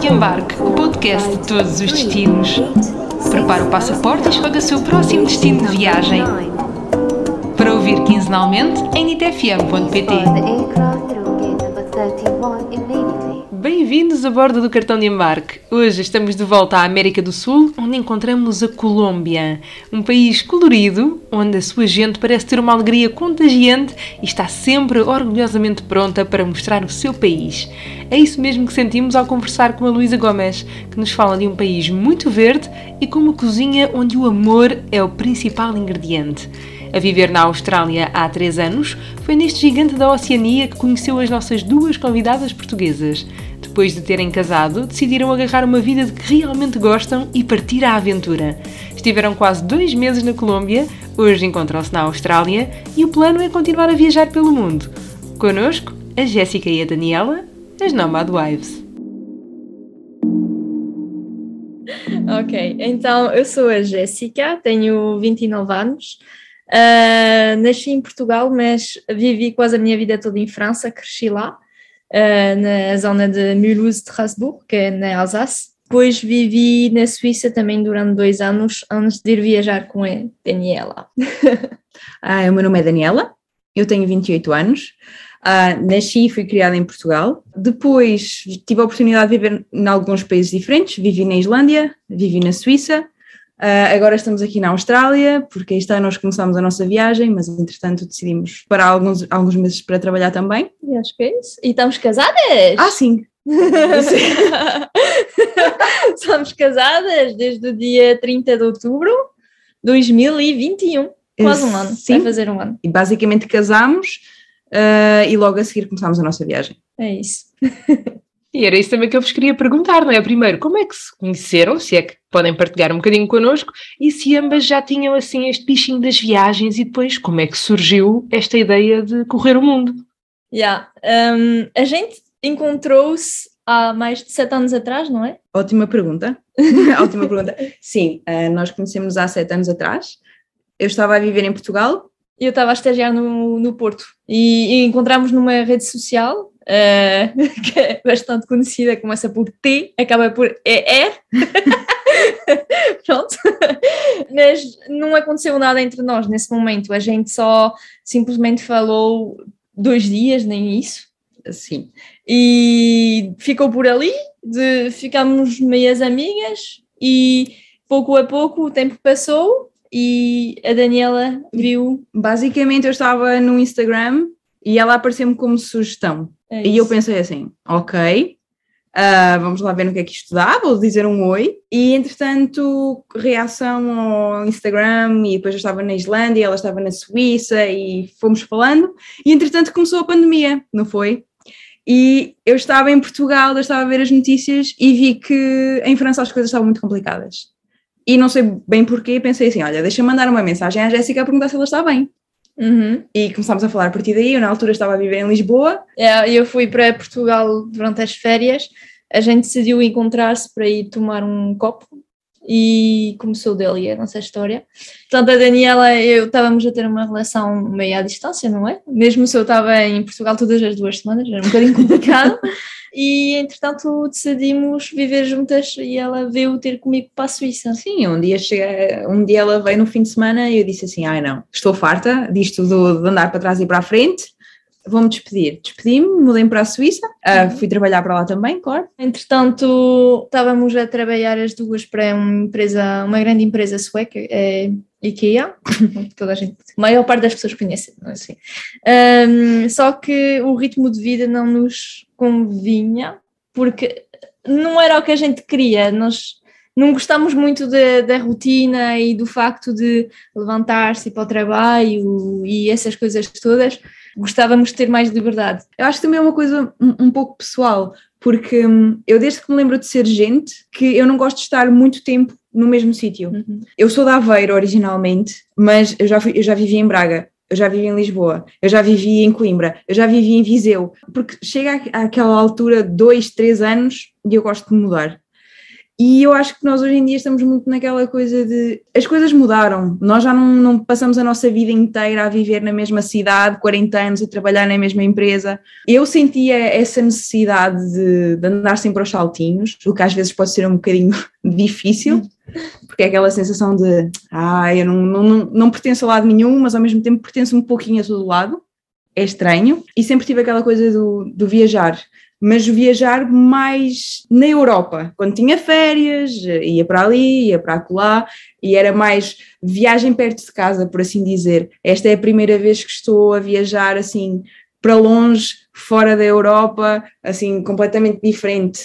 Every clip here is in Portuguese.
de Embarque, o podcast de todos os destinos. Prepare o passaporte e escolha o seu próximo destino de viagem. Para ouvir quinzenalmente em nitfm.pt. Bem-vindos a bordo do cartão de embarque. Hoje estamos de volta à América do Sul, onde encontramos a Colômbia, um país colorido, onde a sua gente parece ter uma alegria contagiante e está sempre orgulhosamente pronta para mostrar o seu país. É isso mesmo que sentimos ao conversar com a Luísa Gomes, que nos fala de um país muito verde e com uma cozinha onde o amor é o principal ingrediente. A viver na Austrália há três anos, foi neste gigante da Oceania que conheceu as nossas duas convidadas portuguesas. Depois de terem casado, decidiram agarrar uma vida de que realmente gostam e partir à aventura. Estiveram quase dois meses na Colômbia, hoje encontram-se na Austrália e o plano é continuar a viajar pelo mundo. Conosco, a Jéssica e a Daniela, as Nomad Wives. Ok, então eu sou a Jéssica, tenho 29 anos. Uh, nasci em Portugal, mas vivi quase a minha vida toda em França, cresci lá, na zona de Mulhouse-Strasbourg, que é na Alsace. Depois vivi na Suíça também durante dois anos, antes de ir viajar com a Daniela. ah, o meu nome é Daniela, eu tenho 28 anos, uh, nasci e fui criada em Portugal. Depois tive a oportunidade de viver em alguns países diferentes, vivi na Islândia, vivi na Suíça, Uh, agora estamos aqui na Austrália, porque este ano nós começamos a nossa viagem, mas entretanto decidimos parar alguns, alguns meses para trabalhar também. E acho que é isso. E estamos casadas? Ah, sim! Estamos casadas desde o dia 30 de outubro de 2021. Quase um ano. Sim. Vai fazer um ano. E basicamente casamos uh, e logo a seguir começámos a nossa viagem. É isso. E era isso também que eu vos queria perguntar, não é? Primeiro, como é que se conheceram, se é que podem partilhar um bocadinho connosco, e se ambas já tinham assim este bichinho das viagens, e depois como é que surgiu esta ideia de correr o mundo? Yeah. Um, a gente encontrou-se há mais de sete anos atrás, não é? Ótima pergunta. Ótima pergunta. Sim, uh, nós conhecemos há sete anos atrás. Eu estava a viver em Portugal. Eu estava a estagiar no, no Porto e, e encontramos numa rede social uh, que é bastante conhecida, começa por T, acaba por ER. Pronto. Mas não aconteceu nada entre nós nesse momento, a gente só simplesmente falou dois dias, nem isso. Sim. E ficou por ali, de, ficámos meias amigas e pouco a pouco o tempo passou e a Daniela viu. Basicamente eu estava no Instagram e ela apareceu-me como sugestão. É e eu pensei assim, ok, uh, vamos lá ver no que é que isto dá, vou dizer um oi. E entretanto, reação ao Instagram, e depois eu estava na Islândia, ela estava na Suíça, e fomos falando. E entretanto começou a pandemia, não foi? E eu estava em Portugal, eu estava a ver as notícias e vi que em França as coisas estavam muito complicadas. E não sei bem porquê, pensei assim: olha, deixa-me mandar uma mensagem à Jéssica a perguntar se ela está bem. Uhum. E começámos a falar a partir daí. Eu, na altura, estava a viver em Lisboa. É, eu fui para Portugal durante as férias. A gente decidiu encontrar-se para ir tomar um copo e começou dele a nossa história. Portanto, a Daniela e eu estávamos a ter uma relação meio à distância, não é? Mesmo se eu estava em Portugal todas as duas semanas, era um bocadinho complicado. e entretanto decidimos viver juntas e ela veio ter comigo para a Suíça. Sim, um dia chega, um dia ela veio no fim de semana e eu disse assim: ai não, estou farta disto do, de andar para trás e para a frente vou-me despedir. Despedi-me, mudei para a Suíça, uh, fui trabalhar para lá também, claro. Entretanto, estávamos a trabalhar as duas para uma empresa, uma grande empresa sueca, é IKEA, toda a gente, a maior parte das pessoas conhecem, não é assim? Um, só que o ritmo de vida não nos convinha, porque não era o que a gente queria, nós não gostamos muito da rotina e do facto de levantar-se para o trabalho e essas coisas todas, gostávamos de ter mais liberdade. Eu acho que também é uma coisa um, um pouco pessoal, porque hum, eu desde que me lembro de ser gente, que eu não gosto de estar muito tempo no mesmo sítio. Uhum. Eu sou da Aveiro originalmente, mas eu já, fui, eu já vivi em Braga, eu já vivi em Lisboa, eu já vivi em Coimbra, eu já vivi em Viseu, porque chega àquela altura, dois, três anos, e eu gosto de mudar. E eu acho que nós hoje em dia estamos muito naquela coisa de as coisas mudaram, nós já não, não, passamos a nossa vida inteira a viver na mesma cidade, 40 anos a trabalhar na mesma empresa. Eu sentia essa necessidade de, de andar sempre aos saltinhos, o que às vezes pode ser um bocadinho difícil, porque é aquela sensação de ah, eu não, não, não, não pertenço a lado nenhum, mas ao mesmo tempo pertenço um pouquinho a todo lado. É estranho. E sempre tive aquela coisa do, do viajar mas viajar mais na Europa. Quando tinha férias, ia para ali, ia para lá, e era mais viagem perto de casa, por assim dizer. Esta é a primeira vez que estou a viajar assim para longe, fora da Europa, assim completamente diferente.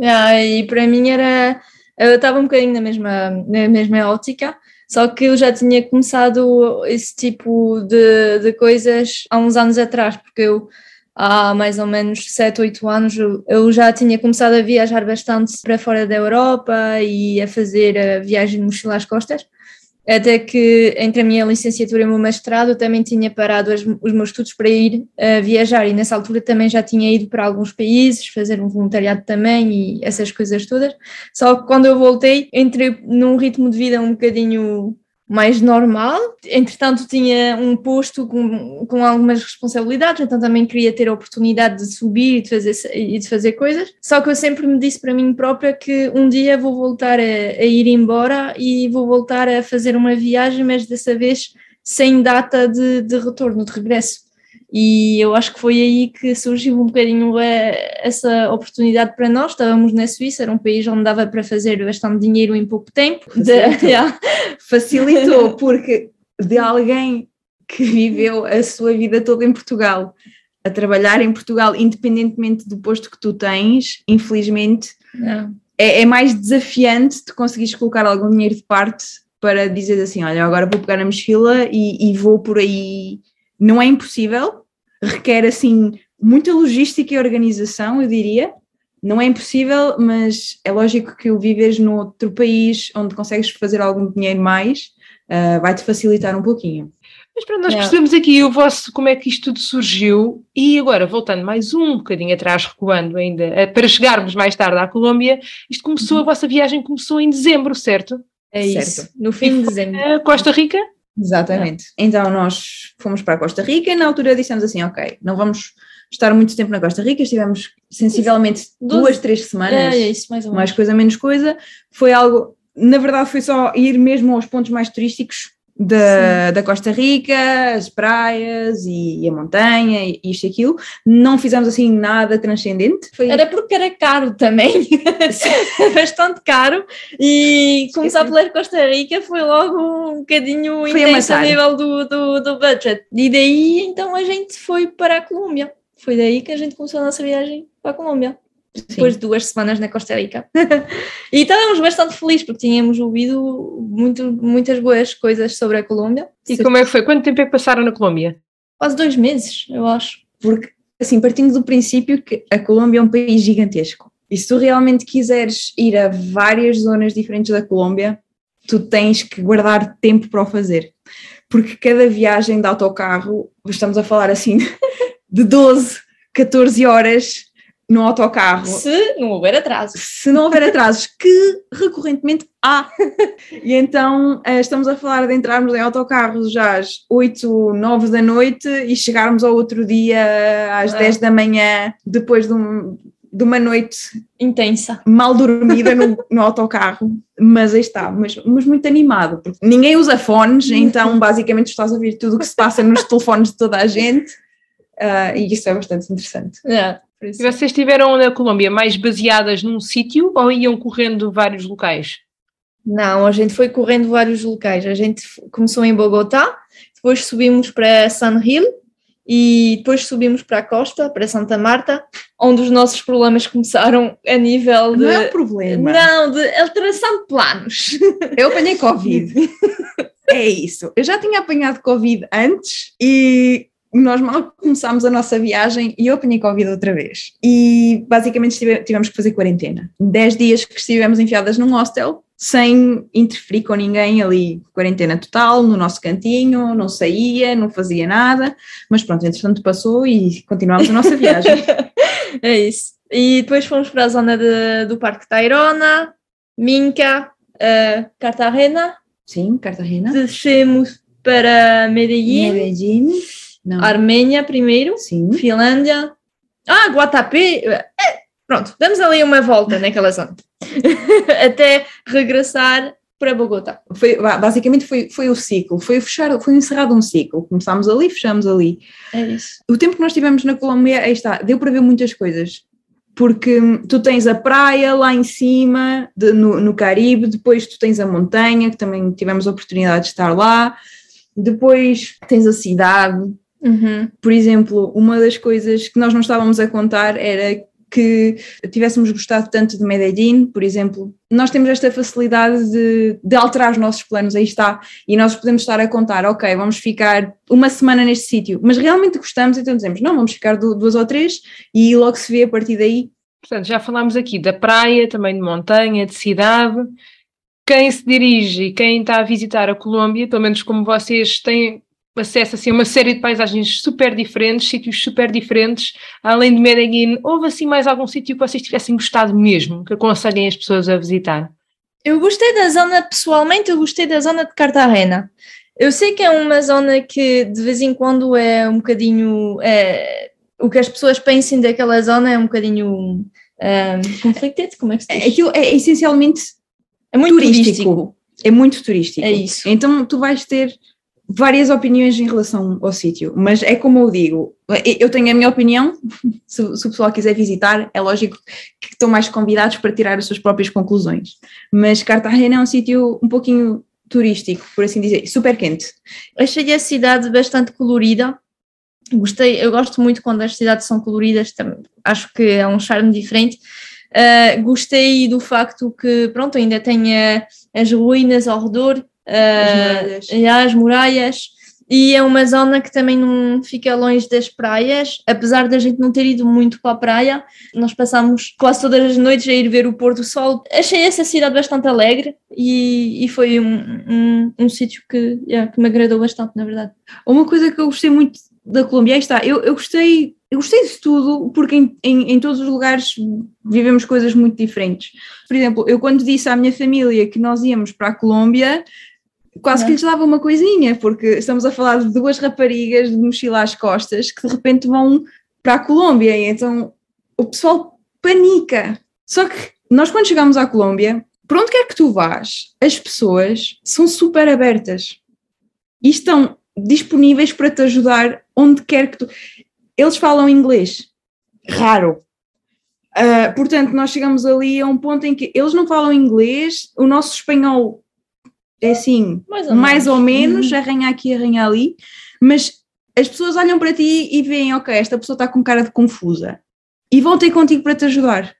Ah, e para mim era. Eu estava um bocadinho na mesma, na mesma ótica, só que eu já tinha começado esse tipo de, de coisas há uns anos atrás, porque eu há mais ou menos 7, 8 anos, eu já tinha começado a viajar bastante para fora da Europa e a fazer a viagem de mochila às costas. Até que entre a minha licenciatura e o meu mestrado eu também tinha parado as, os meus estudos para ir uh, viajar e nessa altura também já tinha ido para alguns países, fazer um voluntariado também e essas coisas todas. Só que quando eu voltei, entrei num ritmo de vida um bocadinho mais normal. Entretanto, tinha um posto com, com algumas responsabilidades, então também queria ter a oportunidade de subir e de fazer, e de fazer coisas. Só que eu sempre me disse para mim própria que um dia vou voltar a, a ir embora e vou voltar a fazer uma viagem, mas dessa vez sem data de, de retorno, de regresso. E eu acho que foi aí que surgiu um bocadinho essa oportunidade para nós. Estávamos na Suíça, era um país onde dava para fazer bastante dinheiro em pouco tempo. De, yeah. Facilitou porque de alguém que viveu a sua vida toda em Portugal, a trabalhar em Portugal, independentemente do posto que tu tens, infelizmente, é, é, mais desafiante de conseguires colocar algum dinheiro de parte para dizer assim: olha, agora vou pegar na mochila e, e vou por aí não é impossível, requer assim muita logística e organização, eu diria. Não é impossível, mas é lógico que o viveres num outro país onde consegues fazer algum dinheiro mais uh, vai-te facilitar um pouquinho. Mas para nós percebemos aqui o vosso, como é que isto tudo surgiu e agora voltando mais um bocadinho atrás, recuando ainda, eh, para chegarmos mais tarde à Colômbia, isto começou, a uhum. vossa viagem começou em dezembro, certo? É certo. isso, no fim de dezembro. Costa Rica? Exatamente. É. Então nós fomos para a Costa Rica e na altura dissemos assim, ok, não vamos estar muito tempo na Costa Rica, estivemos sensivelmente duas, três semanas, é, é isso, mais, mais coisa, menos coisa. Foi algo, na verdade foi só ir mesmo aos pontos mais turísticos da, da Costa Rica, as praias e, e, a montanha e isto e aquilo. Não fizemos assim nada transcendente. Foi... Era porque era caro também, bastante caro. E começar pela Costa Rica foi logo um bocadinho foi intenso a nível do, do, do budget. E daí então a gente foi para a Colômbia. Foi daí que a gente começou a nossa viagem para a Colômbia depois Sim. de duas semanas na Costa Rica. e estávamos bastante felizes porque tínhamos ouvido muito, muitas boas coisas sobre a Colômbia. E como é que foi? Quanto tempo é que passaram na Colômbia? Quase dois meses, eu acho. Porque, assim, partindo do princípio que a Colômbia é um país gigantesco. E se tu realmente quiseres ir a várias zonas diferentes da Colômbia, tu tens que guardar tempo para o fazer. Porque cada viagem de autocarro, estamos a falar assim, de 12, 14 horas, no autocarro. Se não houver atrasos. Se não houver atrasos, que recorrentemente há. e então eh, estamos a falar de entrarmos em autocarros já às 8, 9 da noite e chegarmos ao outro dia às ah. 10 da manhã, depois de, um, de uma noite intensa, mal dormida no, no autocarro. Mas aí está, mas, mas muito animado, porque ninguém usa fones, então basicamente estás a ouvir tudo o que se passa nos telefones de toda a gente. Uh, e isso é bastante interessante. Yeah. E vocês estiveram na Colômbia mais baseadas num sítio ou iam correndo vários locais? Não, a gente foi correndo vários locais. A gente começou em Bogotá, depois subimos para San Gil e depois subimos para a costa, para Santa Marta, onde os nossos problemas começaram a nível de. Não é um problema. Não, de alteração de planos. Eu apanhei Covid. é isso. Eu já tinha apanhado Covid antes e nós mal começámos a nossa viagem e eu apanhei Covid outra vez. E basicamente tivemos que fazer quarentena. Dez dias que estivemos enfiadas num hostel, sem interferir com ninguém ali, quarentena total, no nosso cantinho, não saía, não fazia nada, mas pronto, entretanto passou e continuámos a nossa viagem. é isso. E depois fomos para a zona de, do Parque Tairona, Minca, uh, Cartagena. Sim, Cartagena. Descemos para Medellín. Medellín. Não. Armênia primeiro. Sim. Finlândia. Ah, Guatapé. É, pronto, damos ali uma volta naquela zona. Até regressar para Bogotá. Foi, basicamente foi, foi o ciclo, foi fechar, foi encerrado um ciclo. Começámos ali, fechamos ali. É isso. O tempo que nós tivemos na Colômbia, aí está, deu para ver muitas coisas. Porque tu tens a praia lá em cima, de, no, no Caribe, depois tu tens a montanha, que também tivemos a oportunidade de estar lá, depois tens a cidade. Uhum. Por exemplo, uma das coisas que nós não estávamos a contar era que tivéssemos gostado tanto de Medellín, por exemplo, nós temos esta facilidade de, de, alterar os nossos planos, aí está, e nós podemos estar a contar, ok, vamos ficar uma semana neste sítio, mas realmente gostamos, então dizemos, não, vamos ficar duas ou três e logo se vê a partir daí. Portanto, já falámos aqui da praia, também de montanha, de cidade. Quem se dirige e quem está a visitar a Colômbia, pelo menos como vocês têm acesso assim, a uma série de paisagens super diferentes, sítios super diferentes, além de Medellín, houve assim mais algum sítio que vocês tivessem gostado mesmo, que aconselhem as pessoas a visitar? Eu gostei da zona, pessoalmente, eu gostei da zona de Cartagena. Eu sei que é uma zona que de vez em quando é um bocadinho. É, o que as pessoas pensem daquela zona é um bocadinho um, conflicted, como é que se diz? Aquilo é essencialmente é muito turístico. turístico. É muito turístico. É isso. Então tu vais ter várias opiniões em relação ao sítio, mas é como eu digo, eu tenho a minha opinião, se, se, o pessoal quiser visitar, é lógico que estão mais convidados para tirar as suas próprias conclusões, mas Cartagena é um sítio um pouquinho turístico, por assim dizer, super quente. Achei a cidade bastante colorida, gostei, eu gosto muito quando as cidades são coloridas, acho que é um charme diferente, uh, gostei do facto que, pronto, ainda tem as ruínas ao redor, as muralhas. as muralhas. E é uma zona que também não fica longe das praias, apesar da gente não ter ido muito para a praia, nós passamos quase todas as noites a ir ver o pôr do sol. Achei essa cidade bastante alegre e, e foi um, um, um sítio que, yeah, que me agradou bastante, na verdade. Uma coisa que eu gostei muito da Colômbia, aí está, eu, eu gostei eu gostei de tudo porque em, em, em, todos os lugares vivemos coisas muito diferentes. Por exemplo, eu quando disse à minha família que nós íamos para a Colômbia, quase que lhes dava uma coisinha, porque estamos a falar de duas raparigas de mochila às costas que de repente vão para a Colômbia e então o pessoal panica. Só que nós quando chegamos à Colômbia, por onde quer que tu vás, as pessoas são super abertas e estão disponíveis para te ajudar onde quer que tu. Eles falam inglês, raro. Uh, portanto, nós chegamos ali a um ponto em que eles não falam inglês, o nosso espanhol é assim, mais ou mais menos, ou menos uhum. arranha aqui, arranha ali, mas as pessoas olham para ti e veem, ok, esta pessoa está com cara de confusa e vão ter contigo para te ajudar.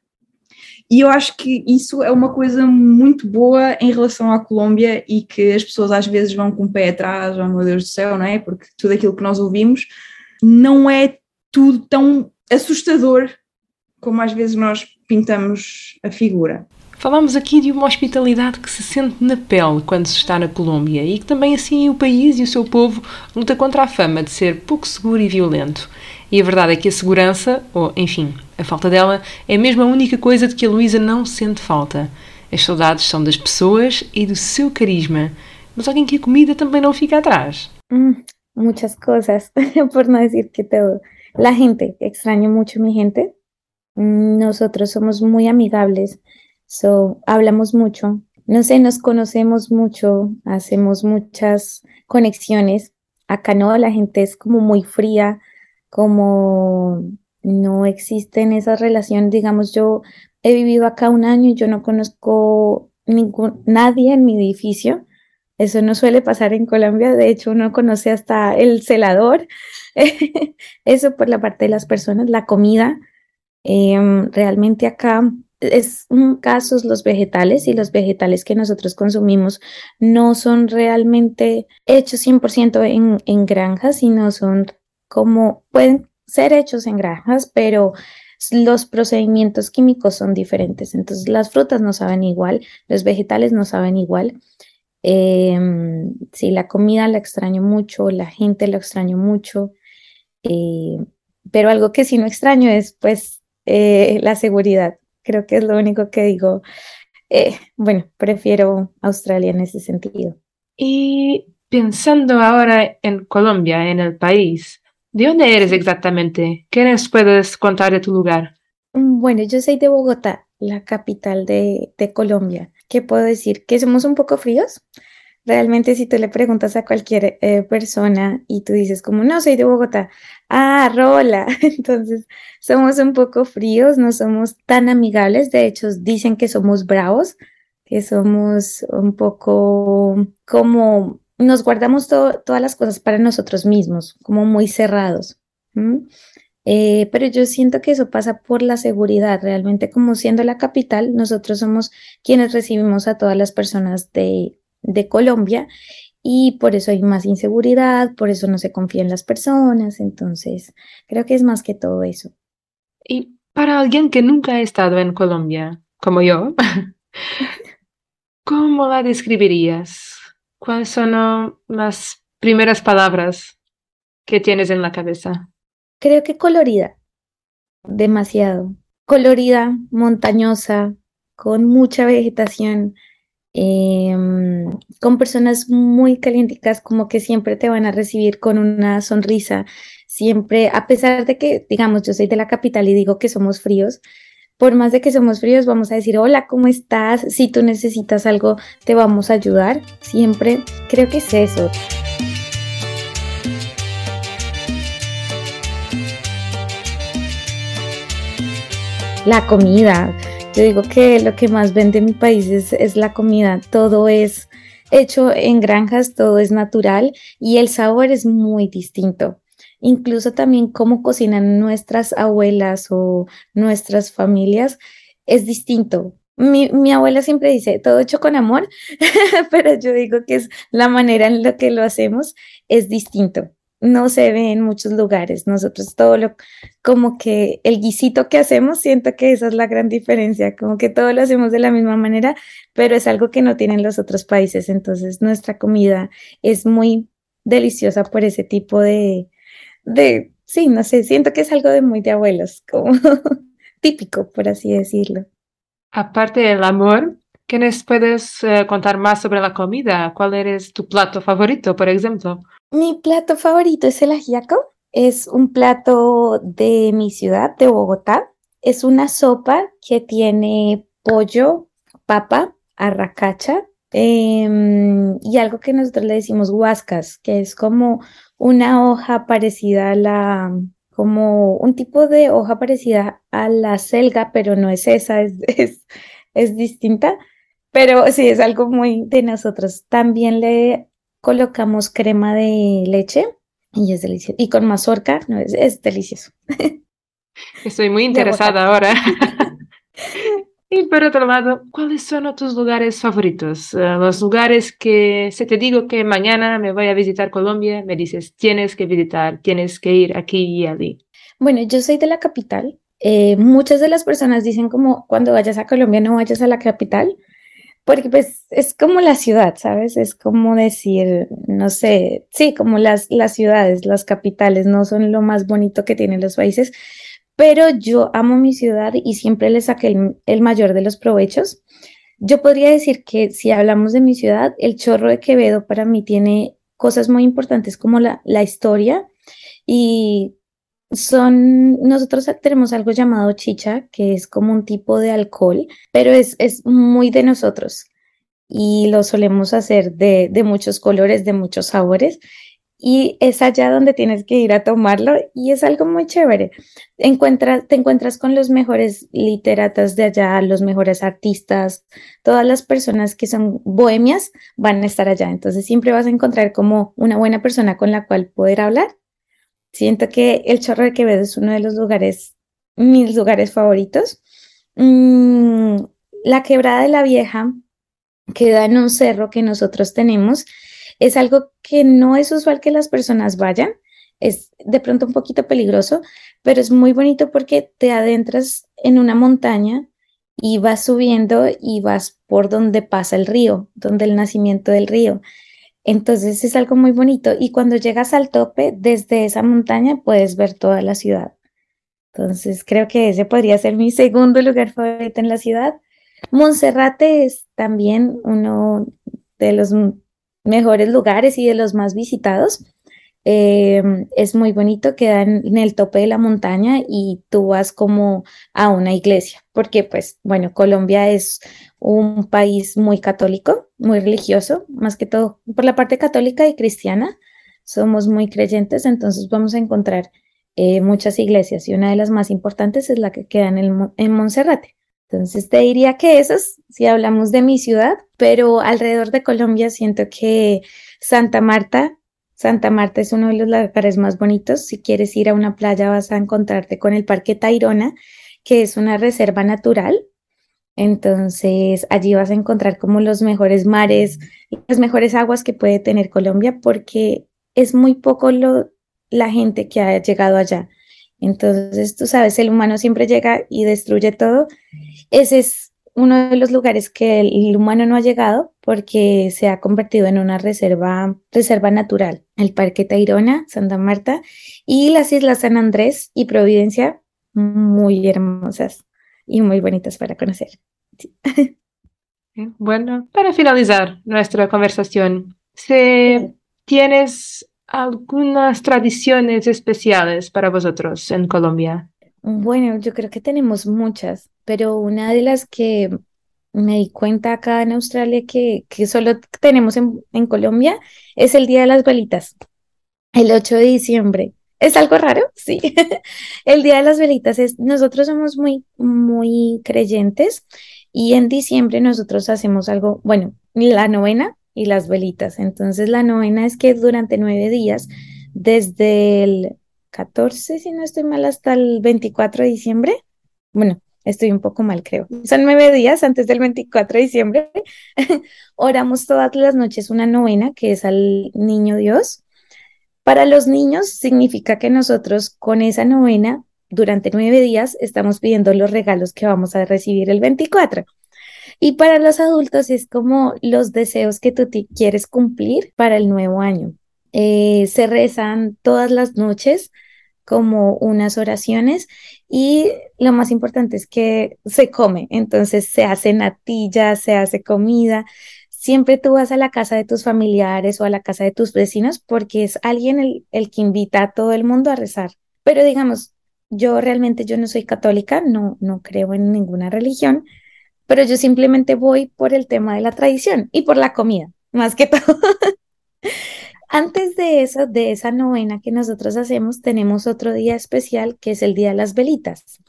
E eu acho que isso é uma coisa muito boa em relação à Colômbia e que as pessoas às vezes vão com o pé atrás, oh meu Deus do céu, não é? Porque tudo aquilo que nós ouvimos não é tudo tão assustador como às vezes nós pintamos a figura. Falamos aqui de uma hospitalidade que se sente na pele quando se está na Colômbia e que também assim o país e o seu povo luta contra a fama de ser pouco seguro e violento. E a verdade é que a segurança, ou enfim, a falta dela, é mesmo a única coisa de que a Luísa não sente falta. As saudades são das pessoas e do seu carisma. Mas alguém que a comida também não fica atrás. Mm, muchas cosas, por não dizer que todo. La gente, extraño mucho mi gente. Nosotros somos muy amigables. So, hablamos mucho, no sé, nos conocemos mucho, hacemos muchas conexiones. Acá no, la gente es como muy fría, como no existen esas relaciones. Digamos, yo he vivido acá un año y yo no conozco ningún, nadie en mi edificio. Eso no suele pasar en Colombia. De hecho, uno conoce hasta el celador. Eso por la parte de las personas, la comida. Em, realmente acá es un caso los vegetales y los vegetales que nosotros consumimos no son realmente hechos 100% en, en granjas, sino son como pueden ser hechos en granjas, pero los procedimientos químicos son diferentes. Entonces las frutas no saben igual, los vegetales no saben igual. Eh, sí, la comida la extraño mucho, la gente la extraño mucho, eh, pero algo que sí no extraño es pues eh, la seguridad creo que es lo único que digo. eh, bueno, prefiero Australia en ese sentido. Y pensando ahora en Colombia, en el país, ¿de dónde eres exactamente? ¿Qué nos puedes contar de tu lugar? Mm, bueno, yo soy de Bogotá, la capital de, de Colombia. ¿Qué puedo decir? Que somos un poco fríos. Realmente si tú le preguntas a cualquier eh, persona y tú dices como, no, soy de Bogotá, ah, rola, entonces somos un poco fríos, no somos tan amigables, de hecho dicen que somos bravos, que somos un poco como, nos guardamos todas las cosas para nosotros mismos, como muy cerrados. Eh, pero yo siento que eso pasa por la seguridad. Realmente, como siendo la capital, nosotros somos quienes recibimos a todas las personas de, de Colombia y por eso hay más inseguridad, por eso no se confía en las personas. Entonces, creo que es más que todo eso. Y para alguien que nunca ha estado en Colombia, como yo, ¿cómo la describirías? ¿Cuáles son las primeras palabras que tienes en la cabeza? Creo que colorida, demasiado. Colorida, montañosa, con mucha vegetación, em, con personas muy calientes, como que siempre te van a recibir con una sonrisa, siempre, a pesar de que, digamos, yo soy de la capital y digo que somos fríos, por más de que somos fríos, vamos a decir, hola, ¿cómo estás? Si tú necesitas algo, te vamos a ayudar. Siempre creo que es eso. La comida. Yo digo que lo que más vende mi país es, la comida. Todo es hecho en granjas, todo es natural y el sabor es muy distinto. Incluso también cómo cocinan nuestras abuelas o nuestras familias es distinto. Mi, mi, abuela siempre dice, todo hecho con amor, pero yo digo que es la manera en la que lo hacemos es distinto no se ve en muchos lugares. Nosotros todo lo, como que el guisito que hacemos, siento que esa es la gran diferencia, como que todo lo hacemos de la misma manera, pero es algo que no tienen los otros países. Entonces nuestra comida es muy deliciosa por ese tipo de, de, sí, no sé, siento que es algo de muy de abuelos, como típico, por así decirlo. Aparte del amor, ¿qué nos puedes eh, contar más sobre la comida? ¿Cuál es tu plato favorito, por ejemplo? Mi plato favorito es el ajiaco. Es un plato de mi ciudad, de Bogotá. Es una sopa que tiene pollo, papa, arracacha em, y algo que nosotros le decimos huascas, que es como una hoja parecida a la, como un tipo de hoja parecida a la selga, pero no es esa, es, es, es distinta. Pero sí, es algo muy de nosotros. También le colocamos crema de leche y es delicioso. Y con mazorca, no, es, es delicioso. Estoy muy interesada ahora. y por otro lado, ¿cuáles son tus lugares favoritos? Eh, los lugares que, si te digo que mañana me voy a visitar Colombia, me dices, tienes que visitar, tienes que ir aquí y allí. Bueno, yo soy de la capital. Eh, muchas de las personas dicen como cuando vayas a Colombia no vayas a la capital, porque pues es como la ciudad, ¿sabes? Es como decir, no sé, sí, como las, las ciudades, las capitales, no son lo más bonito que tienen los países, pero yo amo mi ciudad y siempre le saqué el, mayor de los provechos. Yo podría decir que si hablamos de mi ciudad, el Chorro de Quevedo para mí tiene cosas muy importantes como la, la historia y son, nosotros tenemos algo llamado chicha, que es como un tipo de alcohol, pero es, es muy de nosotros y lo solemos hacer de, de muchos colores, de muchos sabores. Y es allá donde tienes que ir a tomarlo y es algo muy chévere. Encuentras, te encuentras con los mejores literatas de allá, los mejores artistas, todas las personas que son bohemias van a estar allá. Entonces siempre vas a encontrar como una buena persona con la cual poder hablar Siento que el Chorro de Quevedo es uno de los lugares, mis lugares favoritos. Mm, la quebrada de la vieja queda en un cerro que nosotros tenemos. Es algo que no es usual que las personas vayan. Es de pronto un poquito peligroso, pero es muy bonito porque te adentras en una montaña y vas subiendo y vas por donde pasa el río, donde el nacimiento del río. Entonces es algo muy bonito y cuando llegas al tope, desde esa montaña puedes ver toda la ciudad. Entonces creo que ese podría ser mi segundo lugar favorito en la ciudad. Monserrate es también uno de los mejores lugares y de los más visitados. Eh, es muy bonito, queda en, el tope de la montaña y tú vas como a una iglesia, porque pues bueno, Colombia es un país muy católico, muy religioso, más que todo por la parte católica y cristiana, somos muy creyentes, entonces vamos a encontrar eh, muchas iglesias y una de las más importantes es la que queda en, el, en Monserrate. Entonces te diría que esas, si hablamos de mi ciudad, pero alrededor de Colombia siento que Santa Marta, Santa Marta es uno de los lugares más bonitos. Si quieres ir a una playa vas a encontrarte con el Parque Tayrona, que es una reserva natural. Entonces allí vas a encontrar como los mejores mares, las mejores aguas que puede tener Colombia, porque es muy poco lo, la gente que ha llegado allá. Entonces, tú sabes, el humano siempre llega y destruye todo. Ese es uno de los lugares que el humano no ha llegado porque se ha convertido en una reserva, reserva natural. El Parque Tayrona, Santa Marta y las Islas San Andrés y Providencia, muy hermosas y muy bonitas para conocer. Bueno, para finalizar nuestra conversación, si tienes algunas tradiciones especiales para vosotros en Colombia? Bueno, yo creo que tenemos muchas, pero una de las que me di cuenta acá en Australia que, que solo tenemos en, en Colombia es el Día de las Velitas, el 8 de diciembre. ¿Es algo raro? Sí. El Día de las Velitas es, nosotros somos muy, muy creyentes y en diciembre nosotros hacemos algo, bueno, la novena y las velitas. Entonces la novena es que durante nueve días, desde el 14, si no estoy mal, hasta el 24 de diciembre, bueno, estoy un poco mal creo, son nueve días antes del 24 de diciembre, oramos todas las noches una novena que es al niño Dios. Para los niños significa que nosotros con esa novena durante nueve días estamos pidiendo los regalos que vamos a recibir el 24. Y para los adultos es como los deseos que tú quieres cumplir para el nuevo año. Eh, se rezan todas las noches como unas oraciones y lo más importante es que se come, entonces se hace natilla, se hace comida. Siempre tú vas a la casa de tus familiares o a la casa de tus vecinos porque es alguien el, el que invita a todo el mundo a rezar. Pero digamos, yo realmente yo no soy católica, no, no creo en ninguna religión, pero yo simplemente voy por el tema de la tradición y por la comida, más que todo. Antes de eso, de esa novena que nosotros hacemos, tenemos otro día especial que es el Día de las Velitas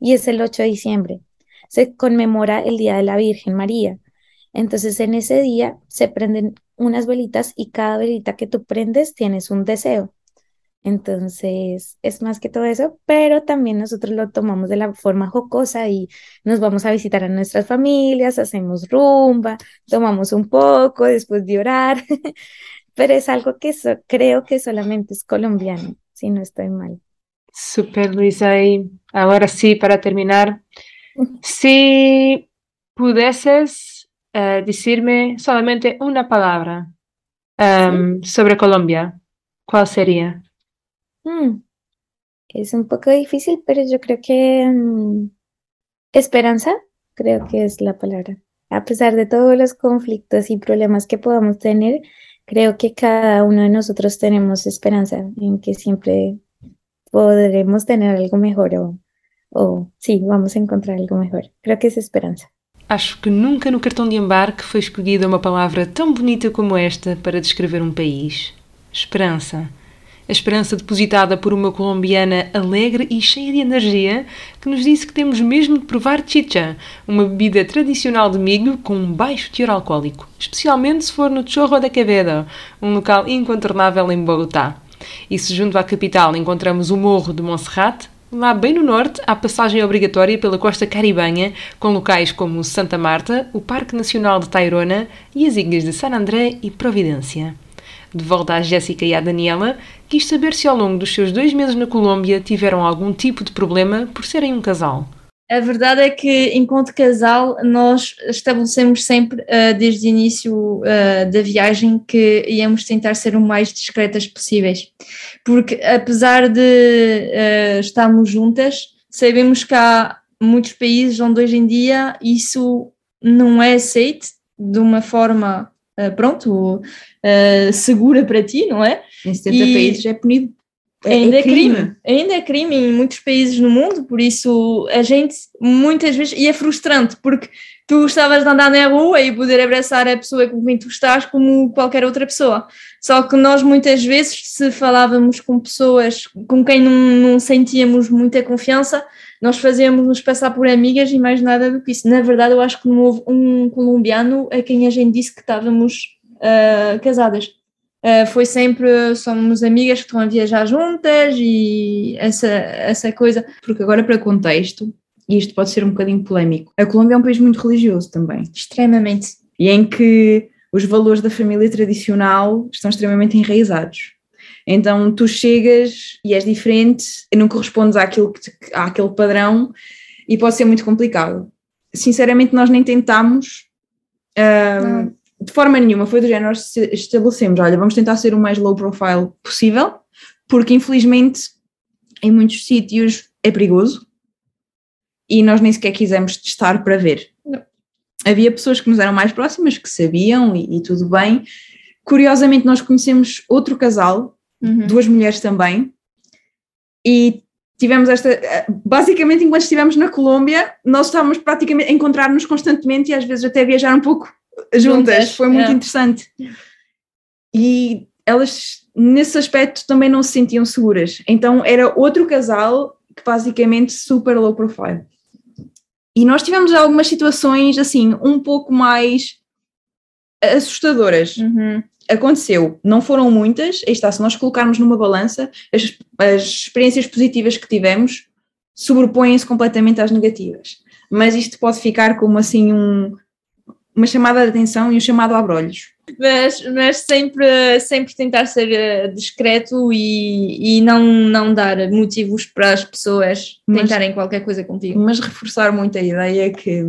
y es el 8 de diciembre. Se conmemora el Día de la Virgen María. Entonces, en ese día se prenden unas velitas y cada velita que tú prendes tienes un deseo. Entonces, es más que todo eso, pero también nosotros lo tomamos de la forma jocosa y nos vamos a visitar a nuestras familias, hacemos rumba, tomamos un poco después de orar, pero es algo que creo que solamente es colombiano, si no estoy mal. Super, Luisa. Y ahora sí, para terminar, si pudieses eh, decirme solamente una palabra em, sobre Colombia, ¿cuál sería? Mm, es un poco difícil, pero yo creo que mm, esperanza, creo que es la palabra. A pesar de todos los conflictos y problemas que podamos tener, creo que cada uno de nosotros tenemos esperanza en que siempre podremos tener algo mejor o, o sí, vamos a encontrar algo mejor. Creo que es esperanza. Acho que nunca no cartão de embarque foi escolhida uma palavra tão bonita como esta para descrever um país: esperança. A esperança depositada por uma colombiana alegre e cheia de energia, que nos disse que temos mesmo de provar chicha, uma bebida tradicional de milho com um baixo teor alcoólico, especialmente se for no Chorro da Quevedo, um local incontornável em Bogotá. E se junto à capital encontramos o Morro de Monserrate, Lá bem no norte, há passagem obrigatória pela costa caribenha, com locais como Santa Marta, o Parque Nacional de Tayrona e as ilhas de San André e Providência. De volta à Jéssica e à Daniela, quis saber se ao longo dos seus dois meses na Colômbia tiveram algum tipo de problema por serem um casal. A verdade é que, enquanto casal, nós estabelecemos sempre, uh, desde o início uh, da viagem, que íamos tentar ser o mais discretas possíveis. Porque, apesar de uh, estarmos juntas, sabemos que há muitos países onde hoje em dia isso não é aceito de uma forma, pronto, uh, segura para ti, não é? Em 70 e países é punido. É, ainda é, é crime. crime. Ainda é crime em muitos países no mundo, por isso a gente muitas vezes, e é frustrante, porque tu estavas de andar na rua e poder abraçar a pessoa com quem tu estás como qualquer outra pessoa. Só que nós muitas vezes, se falávamos com pessoas com quem não, não sentíamos muita confiança, nós fazíamos-nos passar por amigas e mais nada do que isso. Na verdade, eu acho que não houve um colombiano a quem a gente disse que estávamos uh, casadas. Uh, foi sempre, somos amigas que estão a viajar juntas e essa, essa coisa. Porque agora, para contexto, e isto pode ser um bocadinho polémico, a Colômbia é um país muito religioso também. Extremamente. E em que os valores da família tradicional estão extremamente enraizados. Então tu chegas e és diferente e não correspondes àquilo que, àquele padrão e pode ser muito complicado. Sinceramente, nós nem tentámos de forma nenhuma, foi do género, nós estabelecemos, olha, vamos tentar ser o mais low profile possível, porque infelizmente em muitos sítios é perigoso e nós nem sequer quisemos testar para ver. Não. Havia pessoas que nos eram mais próximas, que sabiam e, e tudo bem. Curiosamente, nós conhecemos outro casal uhum. duas mulheres também, e tivemos esta. Basicamente, enquanto estivemos na Colômbia, nós estávamos praticamente a encontrar-nos constantemente e às vezes até viajar um pouco juntas. juntas Foi muito é. interessante. E elas, nesse aspecto, também não se sentiam seguras. Então, era outro casal que basicamente super low profile. E nós tivemos algumas situações assim, um pouco mais assustadoras. Uhum aconteceu, não foram muitas, aí está, se nós colocarmos numa balança, as, as experiências positivas que tivemos sobrepõem-se completamente às negativas. Mas isto pode ficar como assim um, uma chamada de atenção e um chamado a abrolhos. Mas, mas sempre, sempre tentar ser eh, discreto e, e não, não dar motivos para as pessoas tentarem mas, qualquer coisa contigo. Mas reforçar muito a ideia que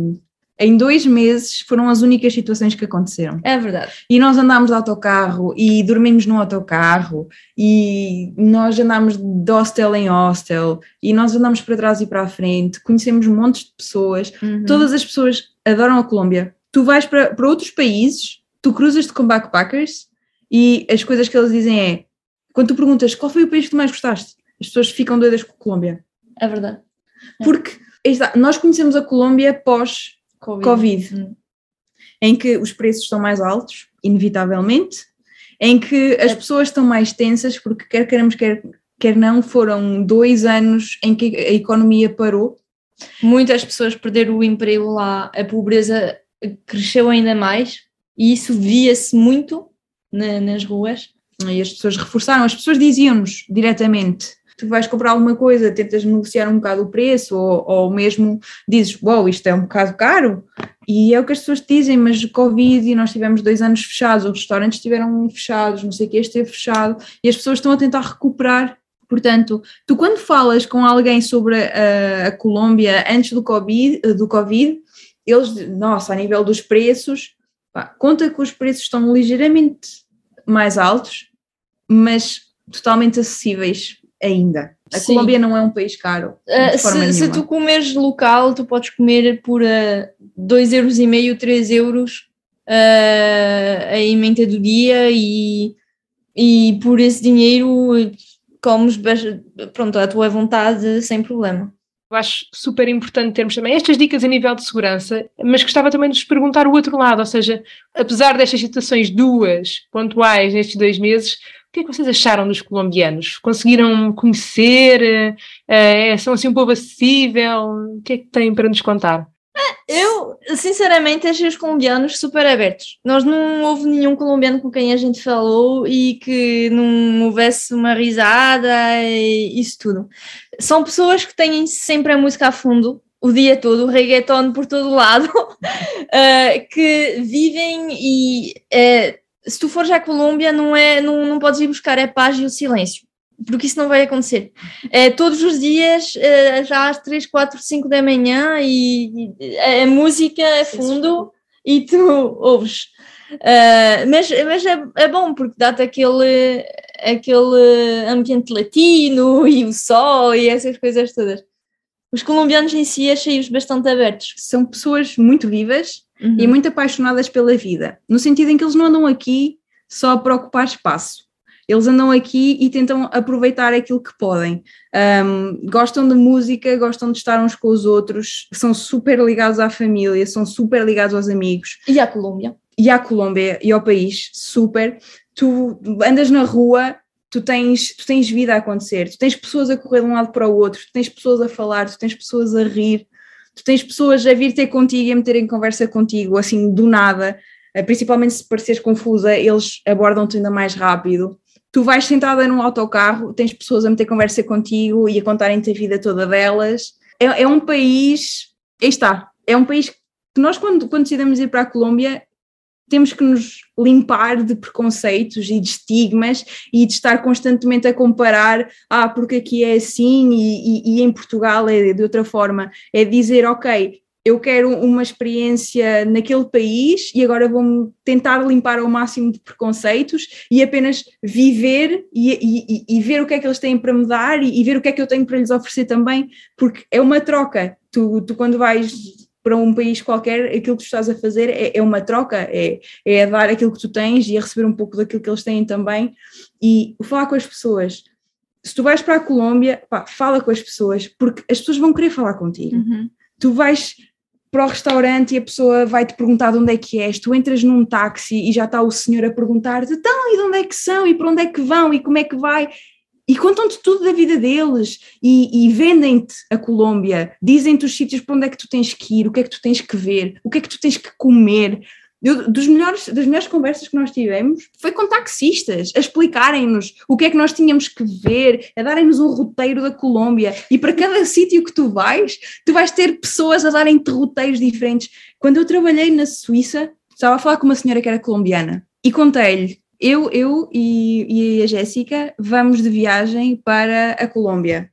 em dois meses foram as únicas situações que aconteceram. É verdade. E nós andámos de autocarro e dormimos no autocarro e nós andámos de hostel em hostel e nós andámos para trás e para a frente, conhecemos montes de pessoas, uhum. todas as pessoas adoram a Colômbia. Tu vais para, para outros países, tu cruzas-te com backpackers e as coisas que eles dizem é, quando tu perguntas qual foi o país que tu mais gostaste, as pessoas ficam doidas com a Colômbia. É verdade. Porque nós conhecemos a Colômbia pós Covid, COVID hum. em que os preços estão mais altos, inevitavelmente, em que as é. pessoas estão mais tensas, porque quer queremos, quer, quer não, foram dois anos em que a economia parou. Muitas pessoas perderam o emprego lá, a pobreza cresceu ainda mais e isso via-se muito na, nas ruas. E as pessoas reforçaram, as pessoas diziam-nos diretamente: tu vais comprar alguma coisa, tentas negociar um bocado o preço, ou, ou mesmo dizes, wow, isto é um bocado caro, e é o que as pessoas dizem, mas Covid e nós tivemos dois anos fechados, os restaurantes estiveram fechados, não sei o que, esteve fechado, e as pessoas estão a tentar recuperar. Portanto, tu quando falas com alguém sobre a, a Colômbia antes do COVID, do COVID, eles, nossa, a nível dos preços, pá, conta que os preços estão ligeiramente mais altos, mas totalmente acessíveis ainda. A Sim. Colômbia não é um país caro. Uh, se, se, tu comeres local, tu podes comer por 2,5 uh, euros e meio, 3 euros uh, a emenda do dia e, e por esse dinheiro comes pronto, à tua vontade sem problema. Eu acho super importante termos também estas dicas a nível de segurança, mas gostava também de vos perguntar o outro lado, ou seja, apesar destas situações duas pontuais nestes dois meses, que é que vocês acharam dos colombianos? Conseguiram conhecer? É, são assim um povo acessível? O que é que têm para nos contar? Eu, sinceramente, achei os colombianos super abertos. Nós não houve nenhum colombiano com quem a gente falou e que não houvesse uma risada e isso tudo. São pessoas que têm sempre a música a fundo o dia todo, o reggaeton por todo lado, uh, que vivem e uh, se tu fores à Colômbia, não, é, não, não podes ir buscar a paz e o silêncio, porque isso não vai acontecer. É, todos os dias, é, já às 3, 4, 5 da manhã, e, e a música a fundo e tu ouves. Uh, mas mas é, é bom porque dá-te aquele, aquele ambiente latino e o sol e essas coisas todas. Os colombianos em si achei-os bastante abertos. São pessoas muito vivas uhum. e muito apaixonadas pela vida, no sentido em que eles não andam aqui só para ocupar espaço. Eles andam aqui e tentam aproveitar aquilo que podem. Um, gostam de música, gostam de estar uns com os outros, são super ligados à família, são super ligados aos amigos. E à Colômbia. E à Colômbia e ao país, super. Tu andas na rua, tu tens, tu tens vida a acontecer, tu tens pessoas a correr de um lado para o outro, tu tens pessoas a falar, tu tens pessoas a rir, tu tens pessoas a vir ter contigo e a meterem conversa contigo, assim, do nada. Eh, principalmente se pareceres confusa, eles abordam-te ainda mais rápido tu vais sentada num autocarro, tens pessoas a meter conversa contigo e a contarem-te a vida toda delas. É, é, um país, aí está, é um país que nós quando, quando decidimos ir para a Colômbia temos que nos limpar de preconceitos e de estigmas e de estar constantemente a comparar, ah, porque aqui é assim e, e, e em Portugal é de outra forma. É dizer, ok, eu quero uma experiência naquele país e agora vou tentar limpar ao máximo de preconceitos e apenas viver e, e, e, ver o que é que eles têm para me dar e, e, ver o que é que eu tenho para lhes oferecer também, porque é uma troca. Tu, tu quando vais para um país qualquer, aquilo que tu estás a fazer é, é uma troca, é, é dar aquilo que tu tens e a receber um pouco daquilo que eles têm também e falar com as pessoas. Se tu vais para a Colômbia, pá, fala com as pessoas, porque as pessoas vão querer falar contigo. Uhum. Tu vais para o restaurante e a pessoa vai-te perguntar de onde é que és, tu entras num táxi e já está o senhor a perguntar-te, então, e de onde é que são, e para onde é que vão, e como é que vai, e contam-te tudo da vida deles, e, e vendem-te a Colômbia, dizem-te os sítios para onde é que tu tens que ir, o que é que tu tens que ver, o que é que tu tens que comer, eu, dos melhores, das melhores conversas que nós tivemos foi com taxistas, a explicarem-nos o que é que nós tínhamos que ver, a darem-nos um roteiro da Colômbia. E para cada sítio que tu vais, tu vais ter pessoas a darem-te roteiros diferentes. Quando eu trabalhei na Suíça, estava a falar com uma senhora que era colombiana e contei-lhe. Eu, eu e, e a Jéssica vamos de viagem para a Colômbia.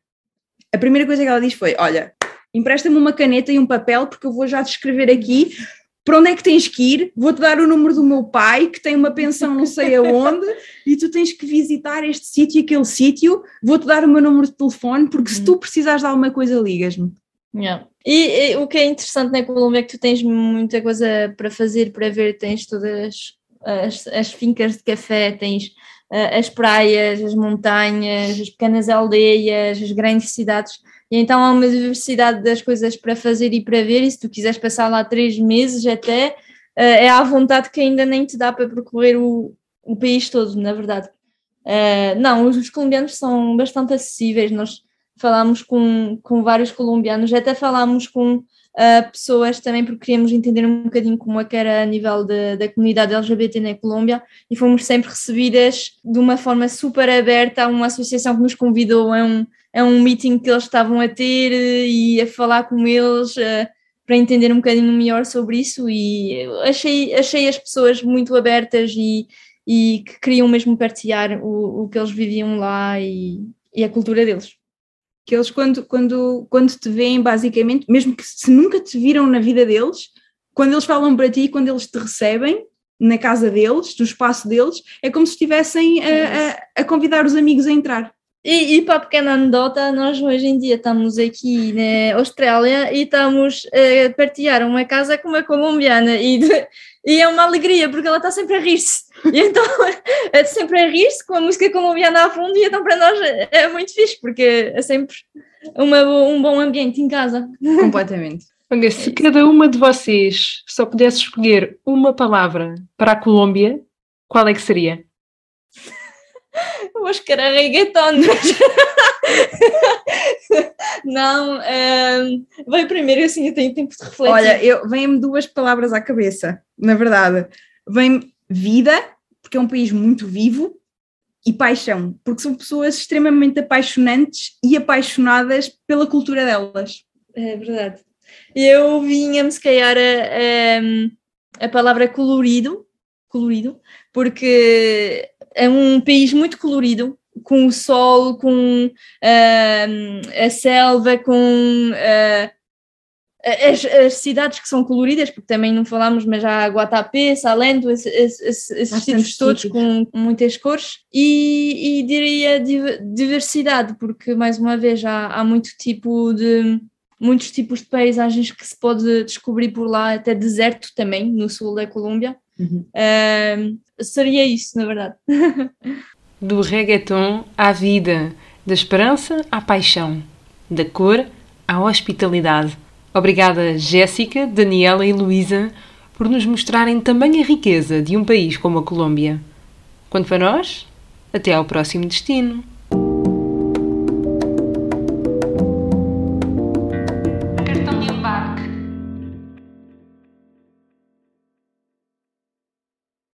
A primeira coisa que ela disse foi: Olha, empresta-me uma caneta e um papel, porque eu vou já descrever aqui para onde é que tens que ir? Vou-te dar o número do meu pai, que tem uma pensão não sei aonde, e tu tens que visitar este sítio e aquele sítio. Vou-te dar o meu número de telefone, porque se tu precisares de alguma coisa, ligas-me. Yeah. E, e, o que é interessante na Colômbia é que tu tens muita coisa para fazer, para ver, tens todas as, as fincas de café, tens uh, as praias, as montanhas, as pequenas aldeias, as grandes cidades e então há uma diversidade das coisas para fazer e para ver, e se tu quiseres passar lá três meses até, eh, é à vontade que ainda nem te dá para percorrer o, o país todo, na verdade. Uh, não, os, os, colombianos são bastante acessíveis, nós falámos com, com vários colombianos, até falámos com uh, pessoas também porque queríamos entender um bocadinho como é que era a nível de, da comunidade LGBT na Colômbia e fomos sempre recebidas de uma forma super aberta, uma associação que nos convidou a um é um meeting que eles estavam a ter eh, e a falar com eles uh, para entender um bocadinho melhor sobre isso e achei, achei as pessoas muito abertas e, e que queriam mesmo partilhar o, o que eles viviam lá e, e a cultura deles. Que eles quando, quando, quando te veem basicamente, mesmo que se nunca te viram na vida deles, quando eles falam para ti, quando eles te recebem, na casa deles, no espaço deles, é como se estivessem a, a, a, convidar os amigos a entrar. E, e para a pequena anedota, nós hoje em dia estamos aqui na Austrália e estamos a partilhar uma casa com uma colombiana e, de, e é uma alegria porque ela está sempre a rir-se. E então é sempre a rir-se com a música colombiana a fundo e então para nós é muito fixe porque é sempre uma, um bom ambiente em casa. Completamente. Olha, se é cada uma de vocês só pudesse escolher uma palavra para a Colômbia, qual é que seria? vou escrever reggaeton. Não, um, vai primeiro assim eu tenho tempo de refletir. Olha, eu, vêm-me duas palavras à cabeça, na verdade. Vem vida, porque é um país muito vivo, e paixão, porque são pessoas extremamente apaixonantes e apaixonadas pela cultura delas. É verdade. Eu vinha-me se calhar a, a, a palavra colorido, colorido, porque é um país muito colorido, com o sol, com uh, a selva, com uh, as, as, cidades que são coloridas, porque também não falámos, mas há Guatapé, Salento, esses, esses sítios todos com muitas cores, e, e, diria diversidade, porque mais uma vez há, há muito tipo de muitos tipos de paisagens que se pode descobrir por lá, até deserto também, no sul da Colômbia. Uhum. Uh, seria isso, na verdade. Do reggaeton à vida, da esperança à paixão, da cor à hospitalidade. Obrigada, Jéssica, Daniela e Luísa, por nos mostrarem também a riqueza de um país como a Colômbia. Quanto a nós, até ao próximo destino.